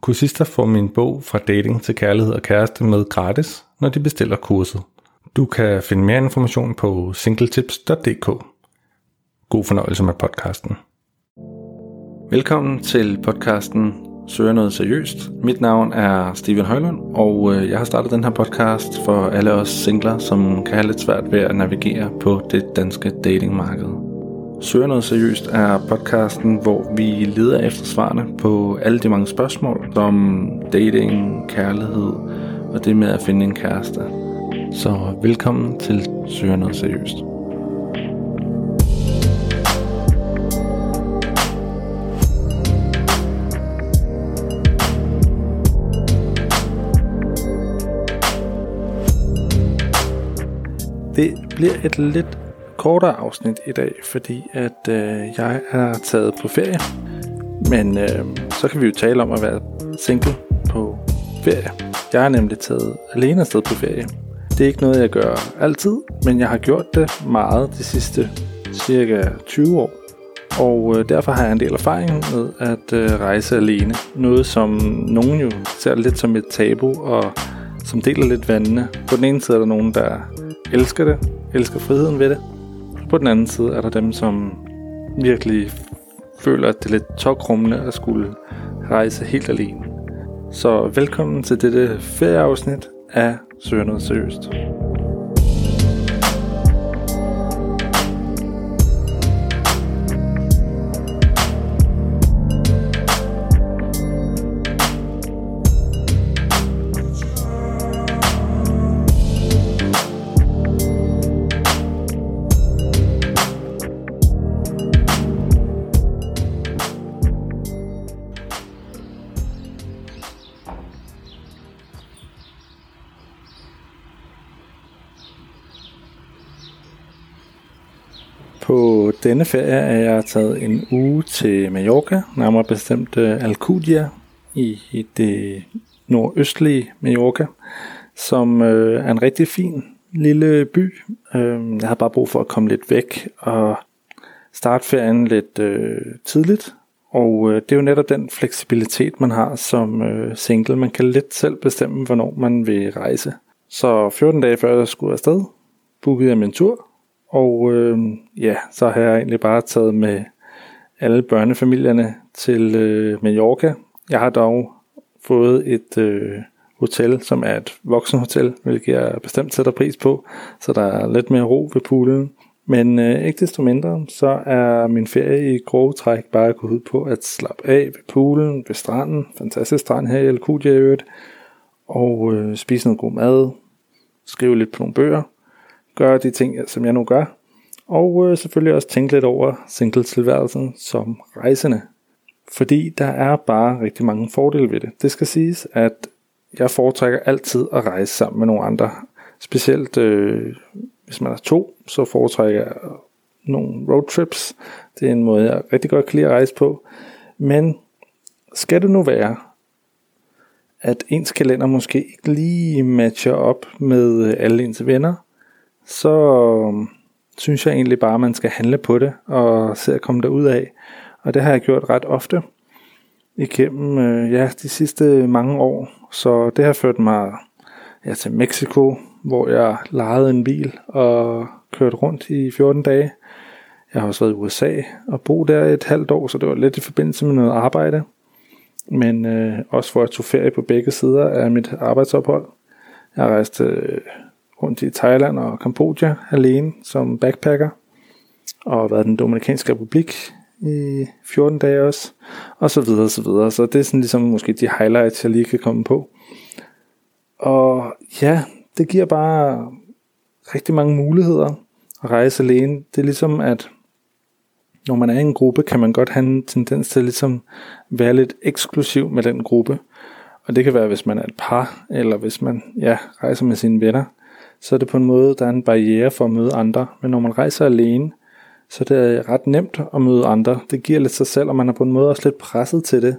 Kursister får min bog fra dating til kærlighed og kæreste med gratis, når de bestiller kurset. Du kan finde mere information på singletips.dk. God fornøjelse med podcasten. Velkommen til podcasten Søger noget seriøst. Mit navn er Steven Højlund, og øh, jeg har startet den her podcast for alle os singler, som kan have lidt svært ved at navigere på det danske datingmarked. Søger noget seriøst er podcasten, hvor vi leder efter svarene på alle de mange spørgsmål som dating, kærlighed og det med at finde en kæreste. Så velkommen til Søger noget seriøst. Det bliver et lidt kortere afsnit i dag, fordi at øh, jeg er taget på ferie. Men øh, så kan vi jo tale om at være single på ferie. Jeg er nemlig taget alene afsted på ferie. Det er ikke noget, jeg gør altid, men jeg har gjort det meget de sidste cirka 20 år. Og øh, derfor har jeg en del erfaring med at øh, rejse alene. Noget som nogen jo ser lidt som et tabu, og som deler lidt vandene. På den ene side er der nogen, der elsker det, elsker friheden ved det. På den anden side er der dem, som virkelig føler, at det er lidt tokrummende at skulle rejse helt alene. Så velkommen til dette ferieafsnit af Søger noget seriøst. Denne ferie er jeg taget en uge til Mallorca, nærmere bestemt øh, Alcudia i, i det nordøstlige Mallorca, som øh, er en rigtig fin lille by. Uh, jeg har bare brug for at komme lidt væk og starte ferien lidt øh, tidligt. Og det er jo netop den fleksibilitet, man har som single. Man kan lidt selv bestemme, hvornår man vil rejse. Så 14 dage før jeg skulle afsted, bookede jeg min tur, og øh, ja, så har jeg egentlig bare taget med alle børnefamilierne til øh, Mallorca. Jeg har dog fået et øh, hotel, som er et voksenhotel, hvilket jeg bestemt sætter pris på, så der er lidt mere ro ved poolen. Men øh, ikke desto mindre, så er min ferie i grove træk bare gået ud på at slappe af ved poolen, ved stranden, fantastisk strand her i Alcudia i øvrigt, og øh, spise noget god mad, skrive lidt på nogle bøger, gøre de ting, som jeg nu gør, og øh, selvfølgelig også tænke lidt over singletilværelsen som rejsende. Fordi der er bare rigtig mange fordele ved det. Det skal siges, at jeg foretrækker altid at rejse sammen med nogle andre. Specielt øh, hvis man er to, så foretrækker jeg nogle roadtrips. Det er en måde, jeg rigtig godt kan lide at rejse på. Men skal det nu være, at ens kalender måske ikke lige matcher op med øh, alle ens venner, så synes jeg egentlig bare, at man skal handle på det og se at komme derud af. Og det har jeg gjort ret ofte igennem øh, ja, de sidste mange år. Så det har ført mig ja, til Mexico, hvor jeg lejede en bil og kørte rundt i 14 dage. Jeg har også været i USA og boet der et halvt år, så det var lidt i forbindelse med noget arbejde. Men øh, også for at tog ferie på begge sider af mit arbejdsophold. Jeg rejste øh, rundt i Thailand og Kambodja alene som backpacker. Og været i den Dominikanske Republik i 14 dage også. Og så videre, og så videre. Så det er sådan ligesom måske de highlights, jeg lige kan komme på. Og ja, det giver bare rigtig mange muligheder at rejse alene. Det er ligesom, at når man er i en gruppe, kan man godt have en tendens til at ligesom være lidt eksklusiv med den gruppe. Og det kan være, hvis man er et par, eller hvis man ja, rejser med sine venner, så er det på en måde, der er en barriere for at møde andre. Men når man rejser alene, så det er ret nemt at møde andre. Det giver lidt sig selv, og man er på en måde også lidt presset til det,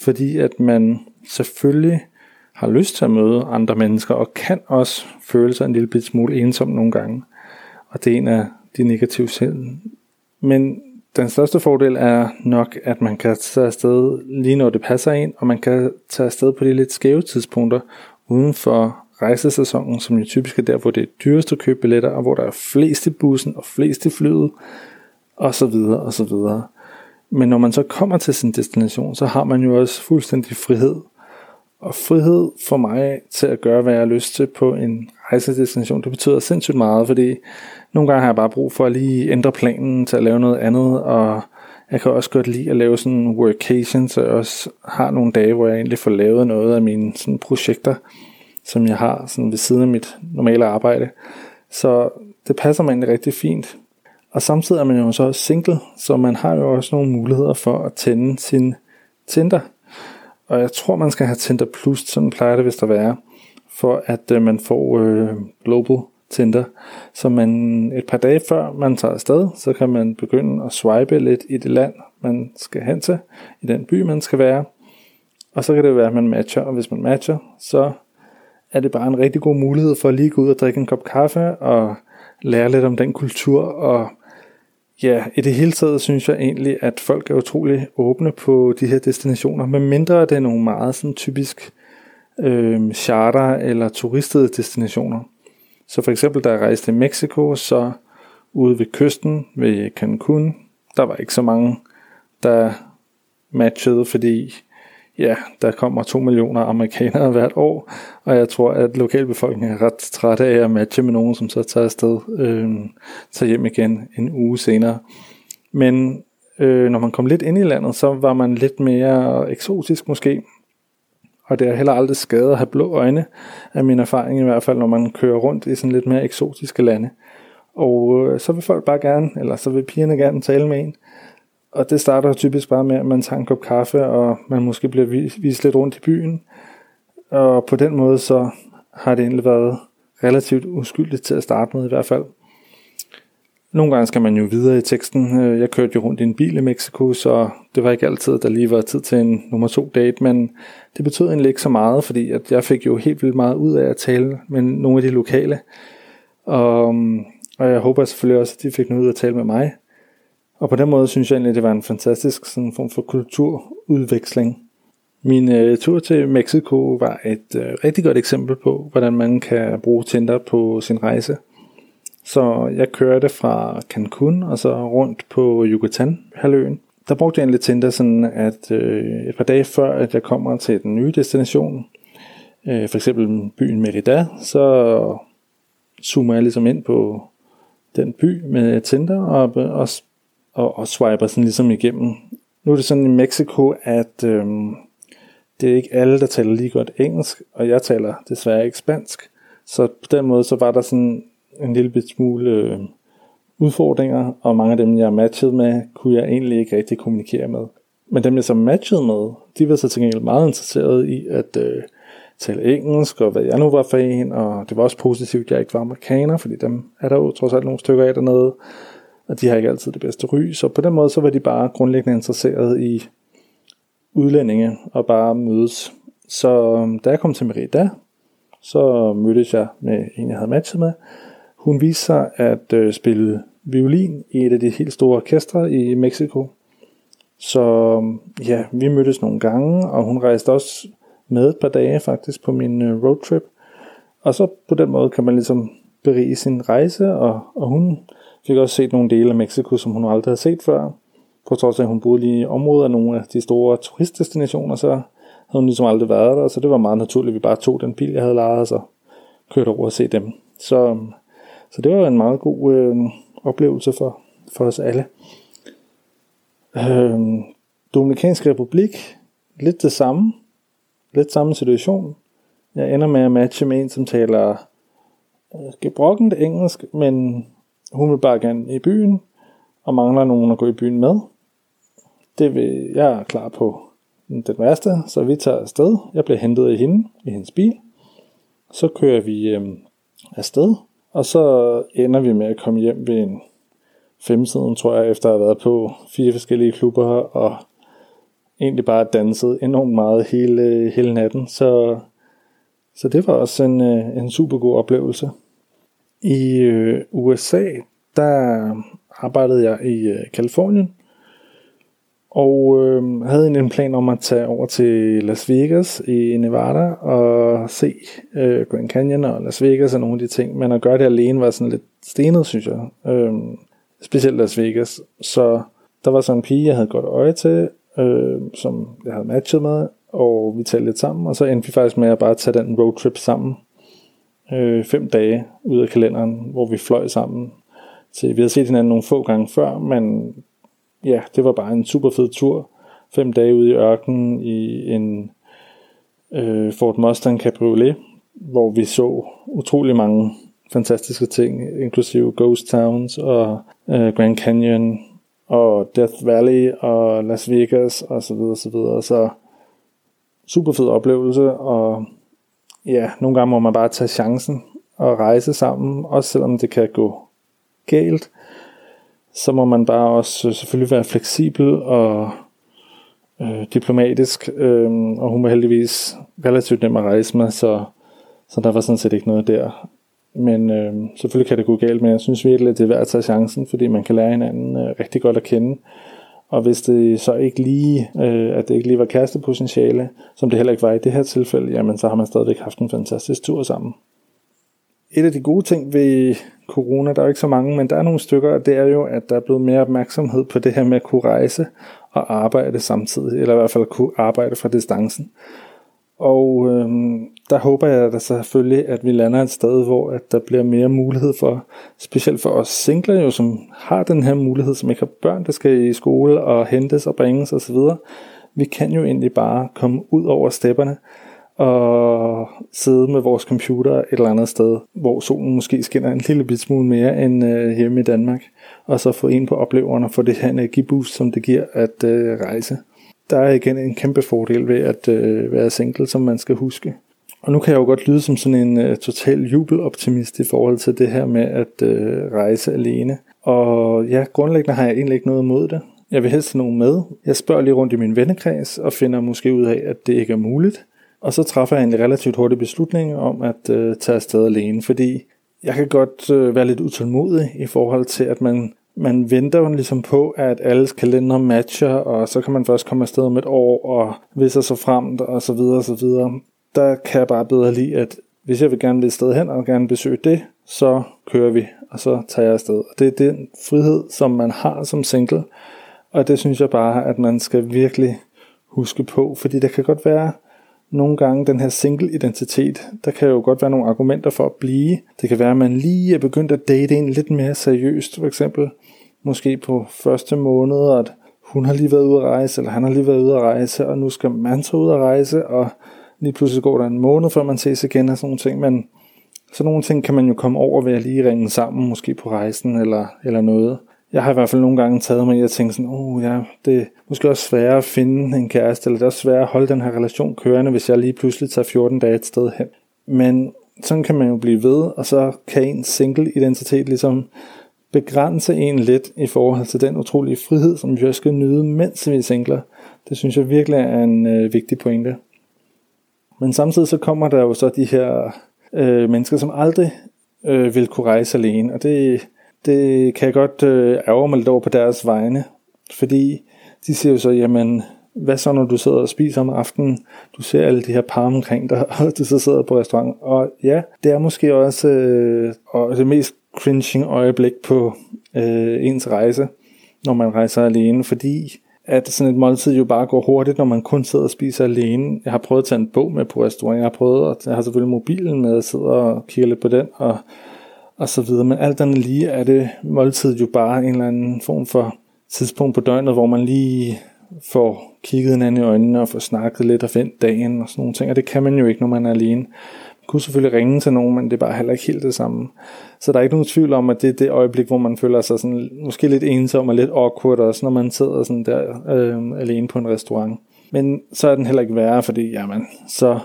fordi at man selvfølgelig har lyst til at møde andre mennesker, og kan også føle sig en lille smule ensom nogle gange. Og det er en af de negative selv. Men den største fordel er nok, at man kan tage afsted lige når det passer ind, og man kan tage afsted på de lidt skæve tidspunkter uden for rejsesæsonen, som jo typisk er der, hvor det er dyrest at købe billetter, og hvor der er flest i bussen og flest i flyet, og så videre, og så videre. Men når man så kommer til sin destination, så har man jo også fuldstændig frihed. Og frihed for mig til at gøre, hvad jeg har lyst til på en rejsedestination, det betyder sindssygt meget, fordi nogle gange har jeg bare brug for at lige ændre planen til at lave noget andet, og jeg kan også godt lide at lave sådan en workation, så jeg også har nogle dage, hvor jeg egentlig får lavet noget af mine sådan projekter, som jeg har sådan ved siden af mit normale arbejde. Så det passer mig egentlig rigtig fint. Og samtidig er man jo så single, så man har jo også nogle muligheder for at tænde sin Tinder. Og jeg tror, man skal have Tinder Plus, sådan plejer det vist at være, for at øh, man får øh, Global Tinder. Så man et par dage før man tager afsted, så kan man begynde at swipe lidt i det land, man skal hen til, i den by, man skal være. Og så kan det være, at man matcher, og hvis man matcher, så er det bare en rigtig god mulighed for at lige gå ud og drikke en kop kaffe og lære lidt om den kultur. Og ja, i det hele taget synes jeg egentlig, at folk er utrolig åbne på de her destinationer, men mindre det er nogle meget sådan typisk øh, charter- eller turistede destinationer. Så for eksempel, da jeg rejste til Mexico, så ude ved kysten ved Cancun, der var ikke så mange, der matchede, fordi ja, der kommer to millioner amerikanere hvert år, og jeg tror, at lokalbefolkningen er ret træt af at matche med nogen, som så tager afsted, øh, tager hjem igen en uge senere. Men øh, når man kom lidt ind i landet, så var man lidt mere eksotisk måske, og det er heller aldrig skadet at have blå øjne, af min erfaring i hvert fald, når man kører rundt i sådan lidt mere eksotiske lande. Og øh, så vil folk bare gerne, eller så vil pigerne gerne tale med en, og det starter typisk bare med, at man tager en kop kaffe, og man måske bliver vist lidt rundt i byen. Og på den måde så har det egentlig været relativt uskyldigt til at starte med i hvert fald. Nogle gange skal man jo videre i teksten. Øh, jeg kørte jo rundt i en bil i Mexico, så det var ikke altid, der lige var tid til en nummer to date, men det betød egentlig ikke så meget, fordi at jeg fik jo helt vildt meget ud af at tale med nogle af de lokale. Og, øhm, og jeg håber selvfølgelig også, at de fik noget ud af at tale med mig. Og på den måde synes jeg egentlig, det var en fantastisk sådan form for kulturudveksling. Min øh, tur til Mexico var et øh, rigtig godt eksempel på, hvordan man kan bruge Tinder på sin rejse. Så jeg kørte fra Cancun og så rundt på Yucatan-halvøen. Der brugte jeg egentlig Tinder sådan, at øh, et par dage før, at jeg kommer til den nye destination, øh, for eksempel byen Merida, så zoomer jeg ligesom ind på den by med Tinder og, og og, og swiper sådan ligesom igennem. Nu er det sådan i Mexico, at øhm, det er ikke alle, der taler lige godt engelsk, og jeg taler desværre ikke spansk. Så på den måde, så var der sådan en lille smule øh, udfordringer, og mange af dem, jeg matchede med, kunne jeg egentlig ikke rigtig kommunikere med. Men dem, jeg så matchede med, de var så til gengæld meget interesserede i at øh, tale engelsk, og hvad jeg nu var for en, og det var også positivt, at jeg ikke var amerikaner, fordi dem er der jo trods alt nogle stykker af dernede og de har ikke altid det bedste ry, så på den måde så var de bare grundlæggende interesseret i udlændinge og bare mødes. Så øhm, da jeg kom til Merida, så mødtes jeg med en, jeg havde matchet med. Hun viste sig at øh, spille violin i et af de helt store orkestre i Mexico. Så øhm, ja, vi mødtes nogle gange, og hun rejste også med et par dage faktisk på min øh, roadtrip. Og så på den måde kan man ligesom berige sin rejse, og, og hun fik også set nogle dele af Mexico, som hun aldrig havde set før. På trods af, at hun boede lige i området af nogle af de store turistdestinationer, så havde hun ligesom aldrig været der, så det var meget naturligt, at vi bare tog den bil, jeg havde lejet, og så kørte over og se dem. Så, så det var en meget god øh, oplevelse for, for os alle. Øh, Dominikanske Republik, lidt det samme. Lidt samme situation. Jeg ender med at matche med en, som taler øh, gebrokkent engelsk, men hun vil bare gerne i byen, og mangler nogen at gå i byen med. Det vil jeg er klar på den værste, så vi tager afsted. Jeg bliver hentet i hende, i hendes bil. Så kører vi øh, afsted, og så ender vi med at komme hjem ved en femtiden, tror jeg, efter at have været på fire forskellige klubber og egentlig bare danset enormt meget hele, hele natten. Så, så det var også en, øh, en super god oplevelse. I øh, USA, der arbejdede jeg i øh, Kalifornien, og øh, havde en plan om at tage over til Las Vegas i Nevada og se øh, Grand Canyon og Las Vegas og nogle af de ting. Men at gøre det alene var sådan lidt stenet, synes jeg. Øh, specielt Las Vegas. Så der var sådan en pige, jeg havde godt øje til, øh, som jeg havde matchet med, og vi talte lidt sammen, og så endte vi faktisk med at bare tage den roadtrip sammen. Øh, fem dage ud af kalenderen, hvor vi fløj sammen. Så vi havde set hinanden nogle få gange før, men ja, det var bare en super fed tur. Fem dage ude i ørkenen i en øh, Ford Mustang Cabriolet, hvor vi så utrolig mange fantastiske ting, inklusive Ghost Towns og øh, Grand Canyon og Death Valley og Las Vegas og så videre, så videre. Så super fed oplevelse, og ja, nogle gange må man bare tage chancen og rejse sammen, også selvom det kan gå galt så må man bare også øh, selvfølgelig være fleksibel og øh, diplomatisk, øh, og hun var heldigvis relativt nem at rejse med, så, så der var sådan set ikke noget der. Men øh, selvfølgelig kan det gå galt, men jeg synes virkelig, at det er værd at tage chancen, fordi man kan lære hinanden øh, rigtig godt at kende. Og hvis det så ikke lige, øh, at det ikke lige var kærestepotentiale, som det heller ikke var i det her tilfælde, jamen så har man stadigvæk haft en fantastisk tur sammen. Et af de gode ting ved corona, der er ikke så mange, men der er nogle stykker, og det er jo, at der er blevet mere opmærksomhed på det her med at kunne rejse og arbejde samtidig, eller i hvert fald kunne arbejde fra distancen. Og øhm, der håber jeg da selvfølgelig, at vi lander et sted, hvor at der bliver mere mulighed for, specielt for os singler jo, som har den her mulighed, som ikke har børn, der skal i skole og hentes og bringes osv. Vi kan jo egentlig bare komme ud over stepperne og sidde med vores computer et eller andet sted, hvor solen måske skinner en lille bit smule mere end øh, hjemme i Danmark, og så få en på opleveren og få det her energiboost, som det giver at øh, rejse. Der er igen en kæmpe fordel ved at øh, være single, som man skal huske. Og nu kan jeg jo godt lyde som sådan en øh, total jubeloptimist i forhold til det her med at øh, rejse alene. Og ja, grundlæggende har jeg egentlig ikke noget imod det. Jeg vil helst have nogen med. Jeg spørger lige rundt i min vennekreds og finder måske ud af, at det ikke er muligt. Og så træffer jeg en relativt hurtig beslutning om at øh, tage afsted alene, fordi jeg kan godt øh, være lidt utålmodig i forhold til, at man, man venter jo ligesom på, at alles kalender matcher, og så kan man først komme afsted om et år, og hvis så fremt, og så videre, og så videre. Der kan jeg bare bedre lide, at hvis jeg vil gerne vil et sted hen, og gerne besøge det, så kører vi, og så tager jeg afsted. Og det er den frihed, som man har som single, og det synes jeg bare, at man skal virkelig huske på, fordi der kan godt være nogle gange den her single-identitet, der kan jo godt være nogle argumenter for at blive. Det kan være, at man lige er begyndt at date en lidt mere seriøst, for eksempel. Måske på første måned, at hun har lige været ude at rejse, eller han har lige været ude at rejse, og nu skal man så ud at rejse, og lige pludselig går der en måned, før man ses igen og sådan nogle ting. Men sådan nogle ting kan man jo komme over ved at lige ringe sammen, måske på rejsen eller, eller noget jeg har i hvert fald nogle gange taget mig i at tænke sådan, oh ja, det er måske også sværere at finde en kæreste, eller det er også sværere at holde den her relation kørende, hvis jeg lige pludselig tager 14 dage et sted hen. Men sådan kan man jo blive ved, og så kan en single identitet ligesom begrænse en lidt i forhold til den utrolige frihed, som vi skal nyde, mens vi er singler. Det synes jeg virkelig er en øh, vigtig pointe. Men samtidig så kommer der jo så de her øh, mennesker, som aldrig øh, vil kunne rejse alene, og det det kan jeg godt øh, ærge mig lidt over på deres vegne, fordi de siger jo så, jamen, hvad så når du sidder og spiser om aftenen, du ser alle de her par omkring dig, og du så sidder på restaurant, og ja, det er måske også øh, og det mest cringing øjeblik på øh, ens rejse, når man rejser alene, fordi at sådan et måltid jo bare går hurtigt, når man kun sidder og spiser alene. Jeg har prøvet at tage en bog med på restaurant, jeg har prøvet, at jeg har selvfølgelig mobilen med, at sidde og kigge lidt på den, og og så videre. Men alt andet lige er det måltid jo bare en eller anden form for tidspunkt på døgnet, hvor man lige får kigget hinanden i øjnene og får snakket lidt og vendt dagen og sådan nogle ting. Og det kan man jo ikke, når man er alene. Kunne selvfølgelig ringe til nogen, men det er bare heller ikke helt det samme. Så der er ikke nogen tvivl om, at det er det øjeblik, hvor man føler sig sådan, måske lidt ensom og lidt awkward også, når man sidder sådan der øh, alene på en restaurant. Men så er den heller ikke værre, fordi jamen, så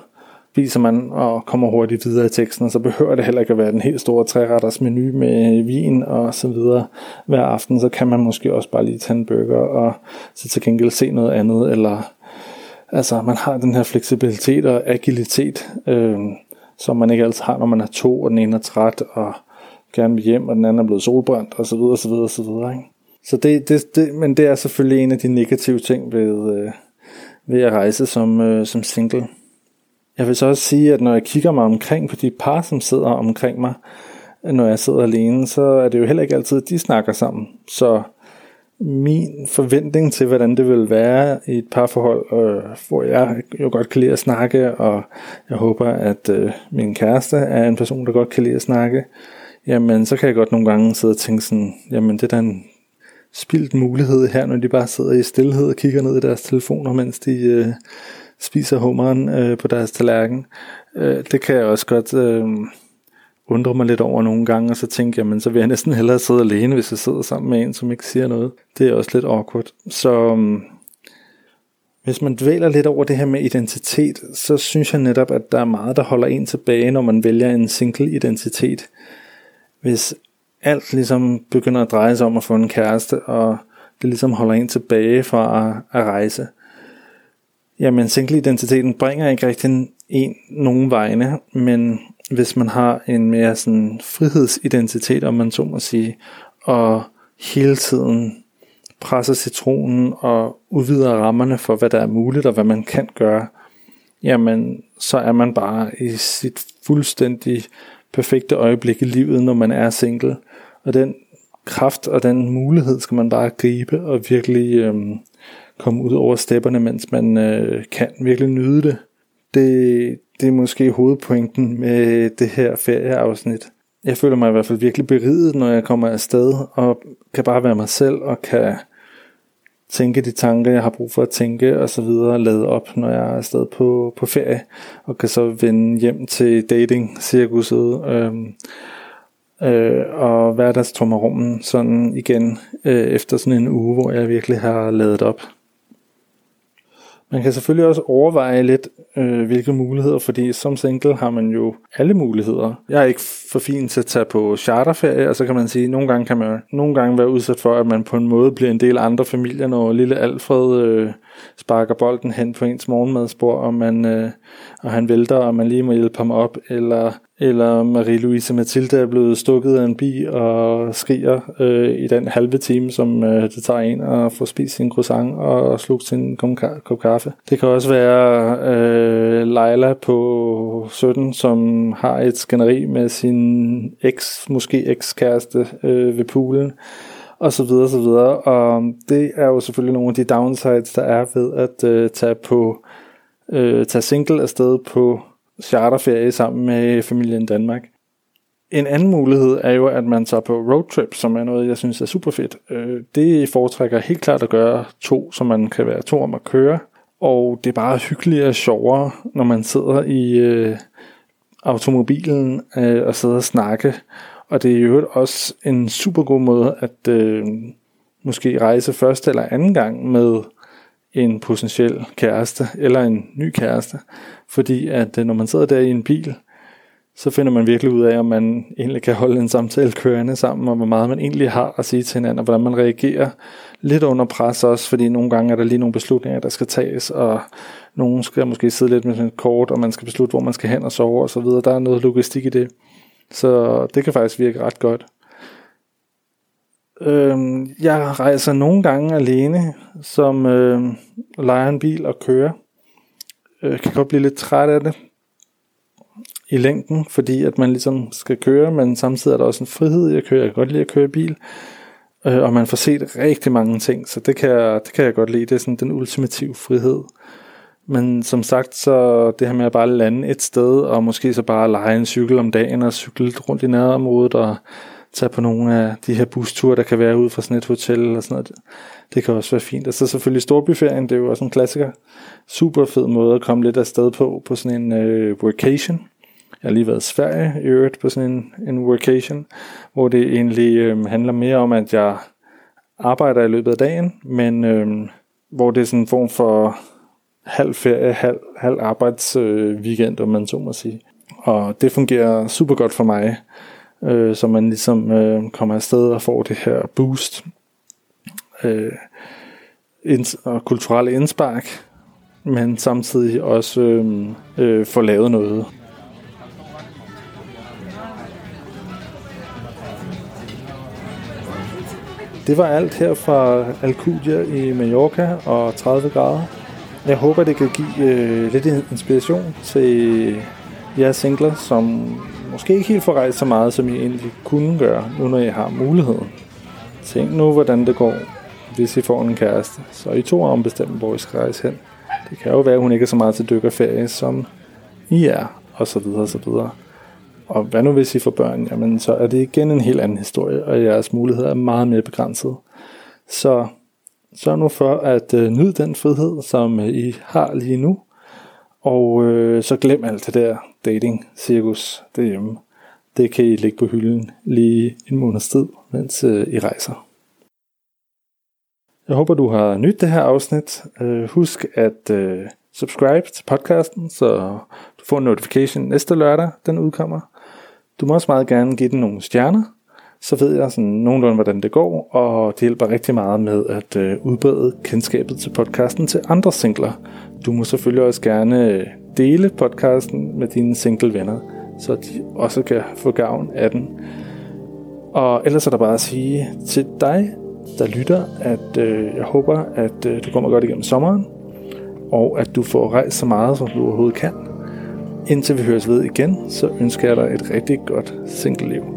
viser man og kommer hurtigt videre i teksten, og så behøver det heller ikke at være den helt store træretters menu med vin og så videre hver aften, så kan man måske også bare lige tage en burger og så til gengæld se noget andet, eller altså man har den her fleksibilitet og agilitet, øh, som man ikke altid har, når man er to, og den ene er træt, og gerne vil hjem, og den anden er blevet solbrændt, og så videre, så videre, så videre. Ikke? Så det, det, det, men det er selvfølgelig en af de negative ting ved, øh, ved at rejse som, øh, som single. Jeg vil så også sige, at når jeg kigger mig omkring på de par, som sidder omkring mig, når jeg sidder alene, så er det jo heller ikke altid, at de snakker sammen. Så min forventning til, hvordan det vil være i et parforhold, øh, hvor jeg jo godt kan lide at snakke, og jeg håber, at øh, min kæreste er en person, der godt kan lide at snakke, jamen så kan jeg godt nogle gange sidde og tænke sådan, jamen det er da en spildt mulighed her, når de bare sidder i stillhed og kigger ned i deres telefoner, mens de øh, spiser hummeren øh, på deres tallerken. Øh, det kan jeg også godt øh, undre mig lidt over nogle gange, og så tænker jeg, men så vil jeg næsten hellere sidde alene, hvis jeg sidder sammen med en, som ikke siger noget. Det er også lidt awkward. Så øhm, hvis man dvæler lidt over det her med identitet, så synes jeg netop, at der er meget, der holder en tilbage, når man vælger en single identitet. Hvis alt ligesom begynder at dreje sig om at få en kæreste, og det ligesom holder en tilbage fra at, at rejse, Jamen, single-identiteten bringer ikke rigtig en nogen vegne, men hvis man har en mere sådan frihedsidentitet, om man så må sige, og hele tiden presser citronen og udvider rammerne for, hvad der er muligt og hvad man kan gøre, jamen, så er man bare i sit fuldstændig perfekte øjeblik i livet, når man er single. Og den kraft og den mulighed skal man bare gribe og virkelig øhm, komme ud over stepperne, mens man øh, kan virkelig nyde det det. Det er måske hovedpointen med det her ferieafsnit. Jeg føler mig i hvert fald virkelig beriget, når jeg kommer afsted, og kan bare være mig selv, og kan tænke de tanker, jeg har brug for at tænke, og så videre, lade op, når jeg er afsted på, på ferie, og kan så vende hjem til dating-cirkuset, øhm, øh, og hverdagstrummerummen sådan igen, øh, efter sådan en uge, hvor jeg virkelig har lavet op. Man kan selvfølgelig også overveje lidt, øh, hvilke muligheder, fordi som single har man jo alle muligheder. Jeg er ikke for fin til at tage på charterferie, og så kan man sige, at nogle gange kan man nogle gange være udsat for, at man på en måde bliver en del af andre familier, når lille Alfred øh, sparker bolden hen på ens morgenmadsbord, og, man, øh, og han vælter, og man lige må hjælpe ham op, eller eller Marie-Louise Mathilde er blevet stukket af en bi og skriger øh, i den halve time, som øh, det tager en at få spist sin croissant og slugt sin kop kaffe. Det kan også være øh, Leila på 17, som har et skænderi med sin eks, måske ekskæreste øh, ved poolen og så videre, så videre. Og det er jo selvfølgelig nogle af de downsides, der er ved at øh, tage på øh, tage single afsted på charterferie sammen med familien Danmark. En anden mulighed er jo, at man tager på roadtrip, som er noget, jeg synes er super fedt. Øh, det foretrækker helt klart at gøre to, så man kan være to om at køre. Og det er bare hyggeligere og sjovere, når man sidder i øh, automobilen øh, og sidder og snakke. Og det er jo også en super god måde at øh, måske rejse første eller anden gang med en potentiel kæreste eller en ny kæreste. Fordi at øh, når man sidder der i en bil, så finder man virkelig ud af, om man egentlig kan holde en samtale kørende sammen, og hvor meget man egentlig har at sige til hinanden, og hvordan man reagerer lidt under pres også, fordi nogle gange er der lige nogle beslutninger, der skal tages, og nogen skal måske sidde lidt med sådan et kort, og man skal beslutte, hvor man skal hen og sove og så videre. Der er noget logistik i det. Så det kan faktisk virke ret godt. Øhm, jeg rejser nogle gange alene, som øh, leger en bil og kører. Øh, kan godt blive lidt træt af det i længden, fordi at man ligesom skal køre, men samtidig er der også en frihed i at køre. Jeg kan godt lide at køre bil, øh, og man får set rigtig mange ting, så det kan, jeg, det kan jeg godt lide. Det er sådan den ultimative frihed. Men som sagt, så det her med at bare lande et sted, og måske så bare lege en cykel om dagen, og cykle rundt i nærområdet, og tage på nogle af de her busture, der kan være ude fra sådan et hotel eller sådan noget. Det kan også være fint. Og så selvfølgelig Storbyferien, det er jo også en klassiker. Super fed måde at komme lidt afsted på, på sådan en øh, workation. Jeg har lige været i Sverige i øvrigt på sådan en, en workation, hvor det egentlig øh, handler mere om, at jeg arbejder i løbet af dagen, men øh, hvor det er sådan en form for halv ferie, halv, halv arbejdsweekend, øh, weekend, om man så må sige. Og det fungerer super godt for mig, øh, så man ligesom øh, kommer afsted og får det her boost øh, ind, og kulturelle indspark, men samtidig også øh, øh, får lavet noget. Det var alt her fra Alcudia i Mallorca og 30 grader. Jeg håber, det kan give øh, lidt inspiration til jer singler, som måske ikke helt får rejst så meget, som I egentlig kunne gøre, nu når I har muligheden. Tænk nu, hvordan det går, hvis I får en kæreste. Så I to om bestemt, hvor I skal rejse hen. Det kan jo være, at hun ikke er så meget til dykkerferie, som I er, og så videre, og så videre. Og hvad nu hvis I får børn? Jamen, så er det igen en helt anden historie, og jeres muligheder er meget mere begrænset. Så sørg nu for at øh, nyde den frihed, som øh, I har lige nu. Og øh, så glem alt det der dating-cirkus derhjemme. Det kan I lægge på hylden lige en måneds tid, mens øh, I rejser. Jeg håber, du har nydt det her afsnit. Øh, husk at øh, subscribe til podcasten, så du får en notification næste lørdag, den udkommer. Du må også meget gerne give den nogle stjerner, så ved jeg sådan nogenlunde, hvordan det går, og det hjælper rigtig meget med at øh, udbrede kendskabet til podcasten til andre singler. Du må selvfølgelig også gerne øh, dele podcasten med dine single venner, så de også kan få gavn af den. Og ellers er der bare at sige til dig, der lytter, at øh, jeg håber, at øh, du kommer godt igennem sommeren, og at du får rejst så meget, som du overhovedet kan. Indtil vi høres ved igen, så ønsker jeg dig et rigtig godt single-liv.